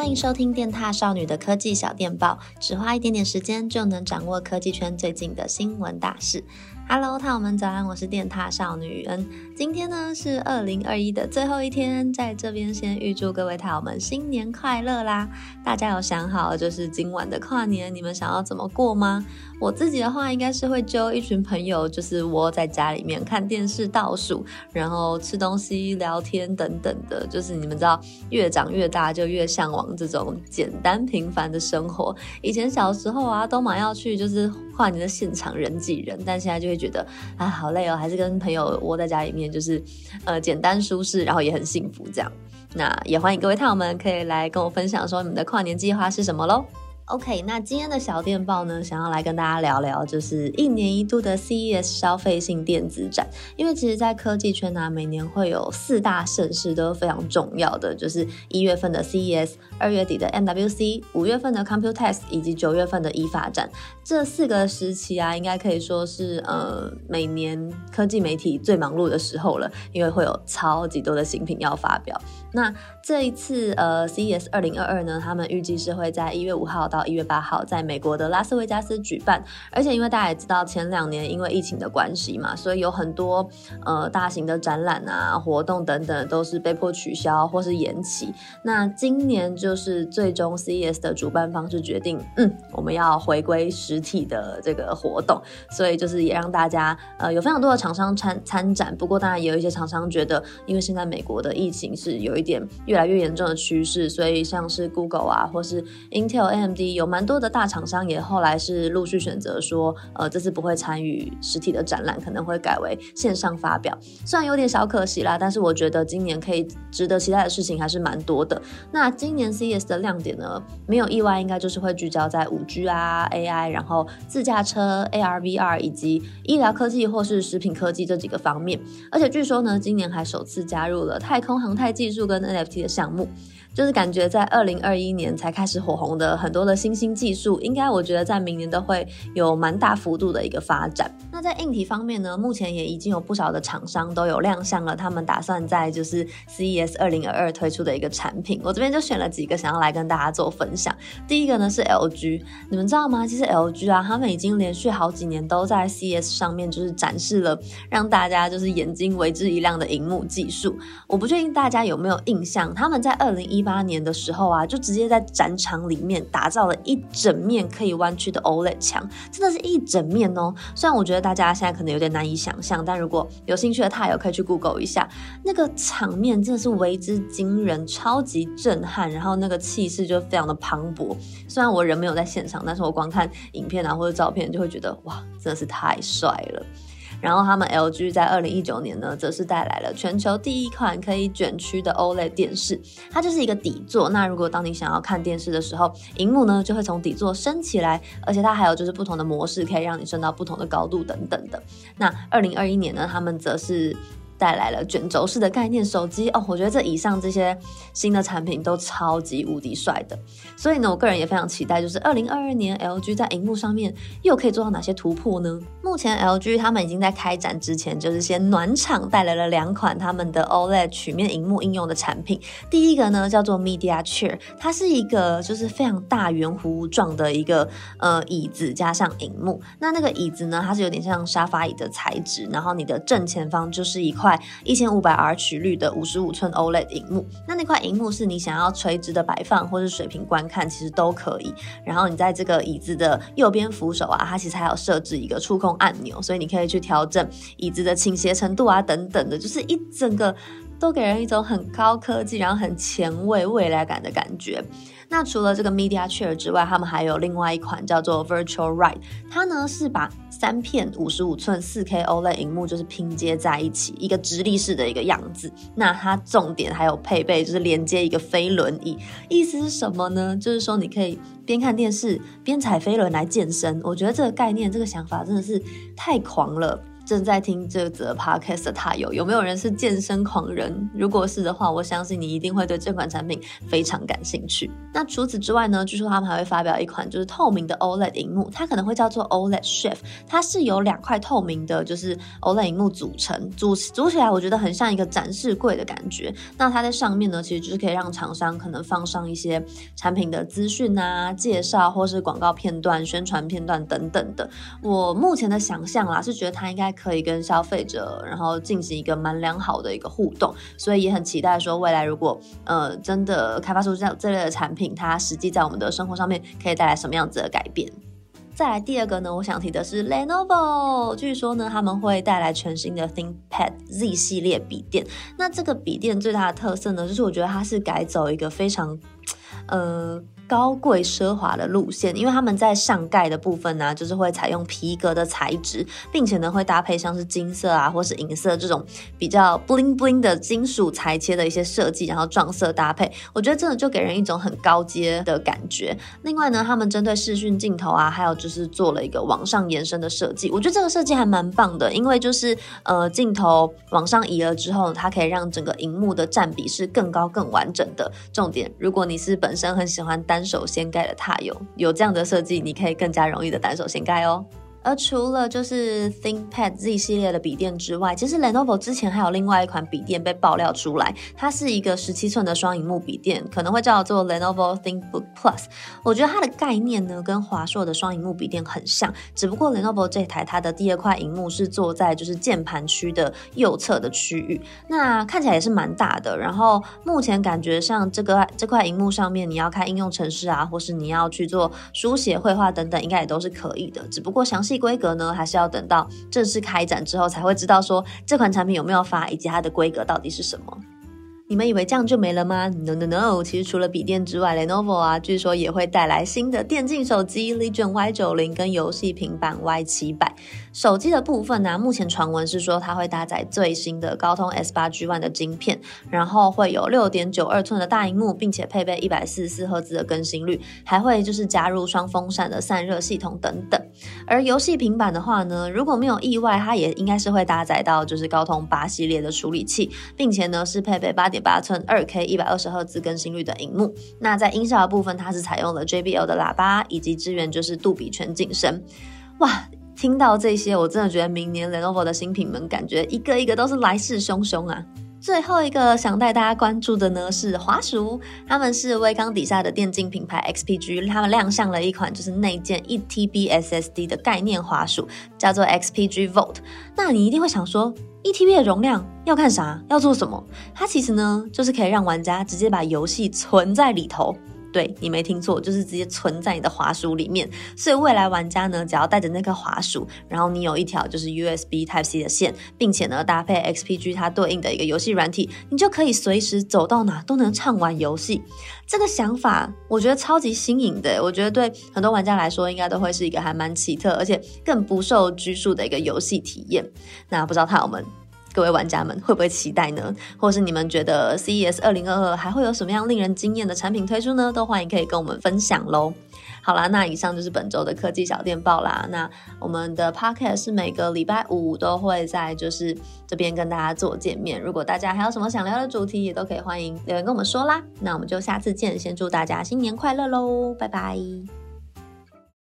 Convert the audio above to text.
欢迎收听电踏少女的科技小电报，只花一点点时间就能掌握科技圈最近的新闻大事。Hello，獭友们早安，我是电塔少女恩。今天呢是二零二一的最后一天，在这边先预祝各位獭友们新年快乐啦！大家有想好就是今晚的跨年，你们想要怎么过吗？我自己的话，应该是会揪一群朋友，就是窝在家里面看电视倒数，然后吃东西、聊天等等的。就是你们知道，越长越大就越向往这种简单平凡的生活。以前小时候啊，都蛮要去就是跨年的现场人挤人，但现在就会觉得啊，好累哦，还是跟朋友窝在家里面，就是呃简单舒适，然后也很幸福这样。那也欢迎各位探友们可以来跟我分享说你们的跨年计划是什么喽。OK，那今天的小电报呢，想要来跟大家聊聊，就是一年一度的 CES 消费性电子展。因为其实，在科技圈呢、每年会有四大盛事都非常重要的，就是一月份的 CES，二月底的 MWC，五月份的 Computex，以及九月份的 IFA 展。这四个时期啊，应该可以说是呃每年科技媒体最忙碌的时候了，因为会有超级多的新品要发表。那这一次呃 CES 二零二二呢，他们预计是会在一月五号到一月八号在美国的拉斯维加斯举办，而且因为大家也知道前两年因为疫情的关系嘛，所以有很多呃大型的展览啊、活动等等都是被迫取消或是延期。那今年就是最终 CES 的主办方是决定，嗯，我们要回归实体的这个活动，所以就是也让大家呃有非常多的厂商参参展。不过当然也有一些厂商觉得，因为现在美国的疫情是有一点越来越严重的趋势，所以像是 Google 啊，或是 Intel、AMD。有蛮多的大厂商也后来是陆续选择说，呃，这次不会参与实体的展览，可能会改为线上发表。虽然有点小可惜啦，但是我觉得今年可以值得期待的事情还是蛮多的。那今年 CES 的亮点呢，没有意外，应该就是会聚焦在 5G 啊、AI，然后自驾车、AR、VR 以及医疗科技或是食品科技这几个方面。而且据说呢，今年还首次加入了太空航太技术跟 NFT 的项目。就是感觉在二零二一年才开始火红的很多的新兴技术，应该我觉得在明年都会有蛮大幅度的一个发展。在硬体方面呢，目前也已经有不少的厂商都有亮相了，他们打算在就是 CES 二零二二推出的一个产品。我这边就选了几个想要来跟大家做分享。第一个呢是 LG，你们知道吗？其实 LG 啊，他们已经连续好几年都在 CES 上面就是展示了让大家就是眼睛为之一亮的荧幕技术。我不确定大家有没有印象，他们在二零一一八年的时候啊，就直接在展场里面打造了一整面可以弯曲的 OLED 墙，真的是一整面哦。虽然我觉得大大家现在可能有点难以想象，但如果有兴趣的他友可以去 Google 一下，那个场面真的是为之惊人，超级震撼，然后那个气势就非常的磅礴。虽然我人没有在现场，但是我光看影片啊或者照片就会觉得哇，真的是太帅了。然后他们 LG 在二零一九年呢，则是带来了全球第一款可以卷曲的 OLED 电视，它就是一个底座。那如果当你想要看电视的时候，荧幕呢就会从底座升起来，而且它还有就是不同的模式，可以让你升到不同的高度等等的。那二零二一年呢，他们则是。带来了卷轴式的概念手机哦，我觉得这以上这些新的产品都超级无敌帅的，所以呢，我个人也非常期待，就是二零二二年 LG 在荧幕上面又可以做到哪些突破呢？目前 LG 他们已经在开展之前，就是先暖场带来了两款他们的 OLED 曲面荧幕应用的产品。第一个呢叫做 Media Chair，它是一个就是非常大圆弧状的一个呃椅子加上荧幕。那那个椅子呢，它是有点像沙发椅的材质，然后你的正前方就是一块块。一千五百 R 曲率的五十五寸 OLED 荧幕，那那块荧幕是你想要垂直的摆放或是水平观看，其实都可以。然后你在这个椅子的右边扶手啊，它其实还有设置一个触控按钮，所以你可以去调整椅子的倾斜程度啊，等等的，就是一整个都给人一种很高科技，然后很前卫、未来感的感觉。那除了这个 Media Chair 之外，他们还有另外一款叫做 Virtual Ride，它呢是把三片五十五寸四 K OLED 荧幕就是拼接在一起，一个直立式的一个样子。那它重点还有配备就是连接一个飞轮椅，意思是什么呢？就是说你可以边看电视边踩飞轮来健身。我觉得这个概念、这个想法真的是太狂了。正在听这则 podcast 的他有有没有人是健身狂人？如果是的话，我相信你一定会对这款产品非常感兴趣。那除此之外呢？据说他们还会发表一款就是透明的 OLED 荧幕，它可能会叫做 OLED Shift，它是由两块透明的，就是 OLED 荧幕组成，组组起来我觉得很像一个展示柜的感觉。那它在上面呢，其实就是可以让厂商可能放上一些产品的资讯啊、介绍或是广告片段、宣传片段等等的。我目前的想象啦，是觉得它应该。可以跟消费者，然后进行一个蛮良好的一个互动，所以也很期待说未来如果呃真的开发出这样这类的产品，它实际在我们的生活上面可以带来什么样子的改变。再来第二个呢，我想提的是 Lenovo，据说呢他们会带来全新的 ThinkPad Z 系列笔电。那这个笔电最大的特色呢，就是我觉得它是改走一个非常呃。高贵奢华的路线，因为他们在上盖的部分呢、就是会采用皮革的材质，并且呢会搭配像是金色啊或是银色这种比较 bling bling 的金属裁切的一些设计，然后撞色搭配，我觉得真的就给人一种很高阶的感觉。另外呢，他们针对视讯镜头啊，还有就是做了一个往上延伸的设计，我觉得这个设计还蛮棒的，因为就是呃镜头往上移了之后，它可以让整个荧幕的占比是更高更完整的。重点，如果你是本身很喜欢单单手掀盖的踏有有这样的设计，你可以更加容易的单手掀盖哦。而除了就是 ThinkPad Z 系列的笔电之外，其实 Lenovo 之前还有另外一款笔电被爆料出来，它是一个十七寸的双荧幕笔电，可能会叫做 Lenovo ThinkBook Plus。我觉得它的概念呢，跟华硕的双荧幕笔电很像，只不过 Lenovo 这台它的第二块荧幕是坐在就是键盘区的右侧的区域，那看起来也是蛮大的。然后目前感觉像这个这块荧幕上面，你要开应用程式啊，或是你要去做书写、绘画等等，应该也都是可以的。只不过详细。规格呢，还是要等到正式开展之后才会知道说这款产品有没有发，以及它的规格到底是什么。你们以为这样就没了吗？No No No！其实除了笔电之外，Lenovo 啊，据说也会带来新的电竞手机 Legion Y90 跟游戏平板 Y700。手机的部分呢、目前传闻是说它会搭载最新的高通 S8 Gen1 的晶片，然后会有六点九二寸的大荧幕，并且配备一百四十四赫兹的更新率，还会就是加入双风扇的散热系统等等。而游戏平板的话呢，如果没有意外，它也应该是会搭载到就是高通八系列的处理器，并且呢是配备八点八寸二 K 一百二十赫兹更新率的荧幕。那在音效的部分，它是采用了 JBL 的喇叭，以及支援就是杜比全景声。哇，听到这些，我真的觉得明年 Lenovo 的新品们感觉一个一个都是来势汹汹啊！最后一个想带大家关注的呢是华鼠，他们是威刚底下的电竞品牌 XPG，他们亮相了一款就是内建 eTB SSD 的概念华鼠，叫做 XPG Volt。那你一定会想说，，eTB 的容量要干啥？要做什么？它其实呢就是可以让玩家直接把游戏存在里头。对，你没听错，就是直接存在你的滑鼠里面。所以未来玩家呢，只要带着那个滑鼠，然后你有一条就是 USB Type C 的线，并且呢搭配 XPG 它对应的一个游戏软体，你就可以随时走到哪都能畅玩游戏。这个想法我觉得超级新颖的，我觉得对很多玩家来说，应该都会是一个还蛮奇特，而且更不受拘束的一个游戏体验。那不知道他有没？各位玩家们会不会期待呢？或是你们觉得 CES 2022还会有什么样令人惊艳的产品推出呢？都欢迎可以跟我们分享喽。好啦，那以上就是本周的科技小电报啦。那我们的 Podcast 是每个礼拜五都会在就是这边跟大家做见面。如果大家还有什么想聊的主题，也都可以欢迎留言跟我们说啦。那我们就下次见，先祝大家新年快乐喽，拜拜。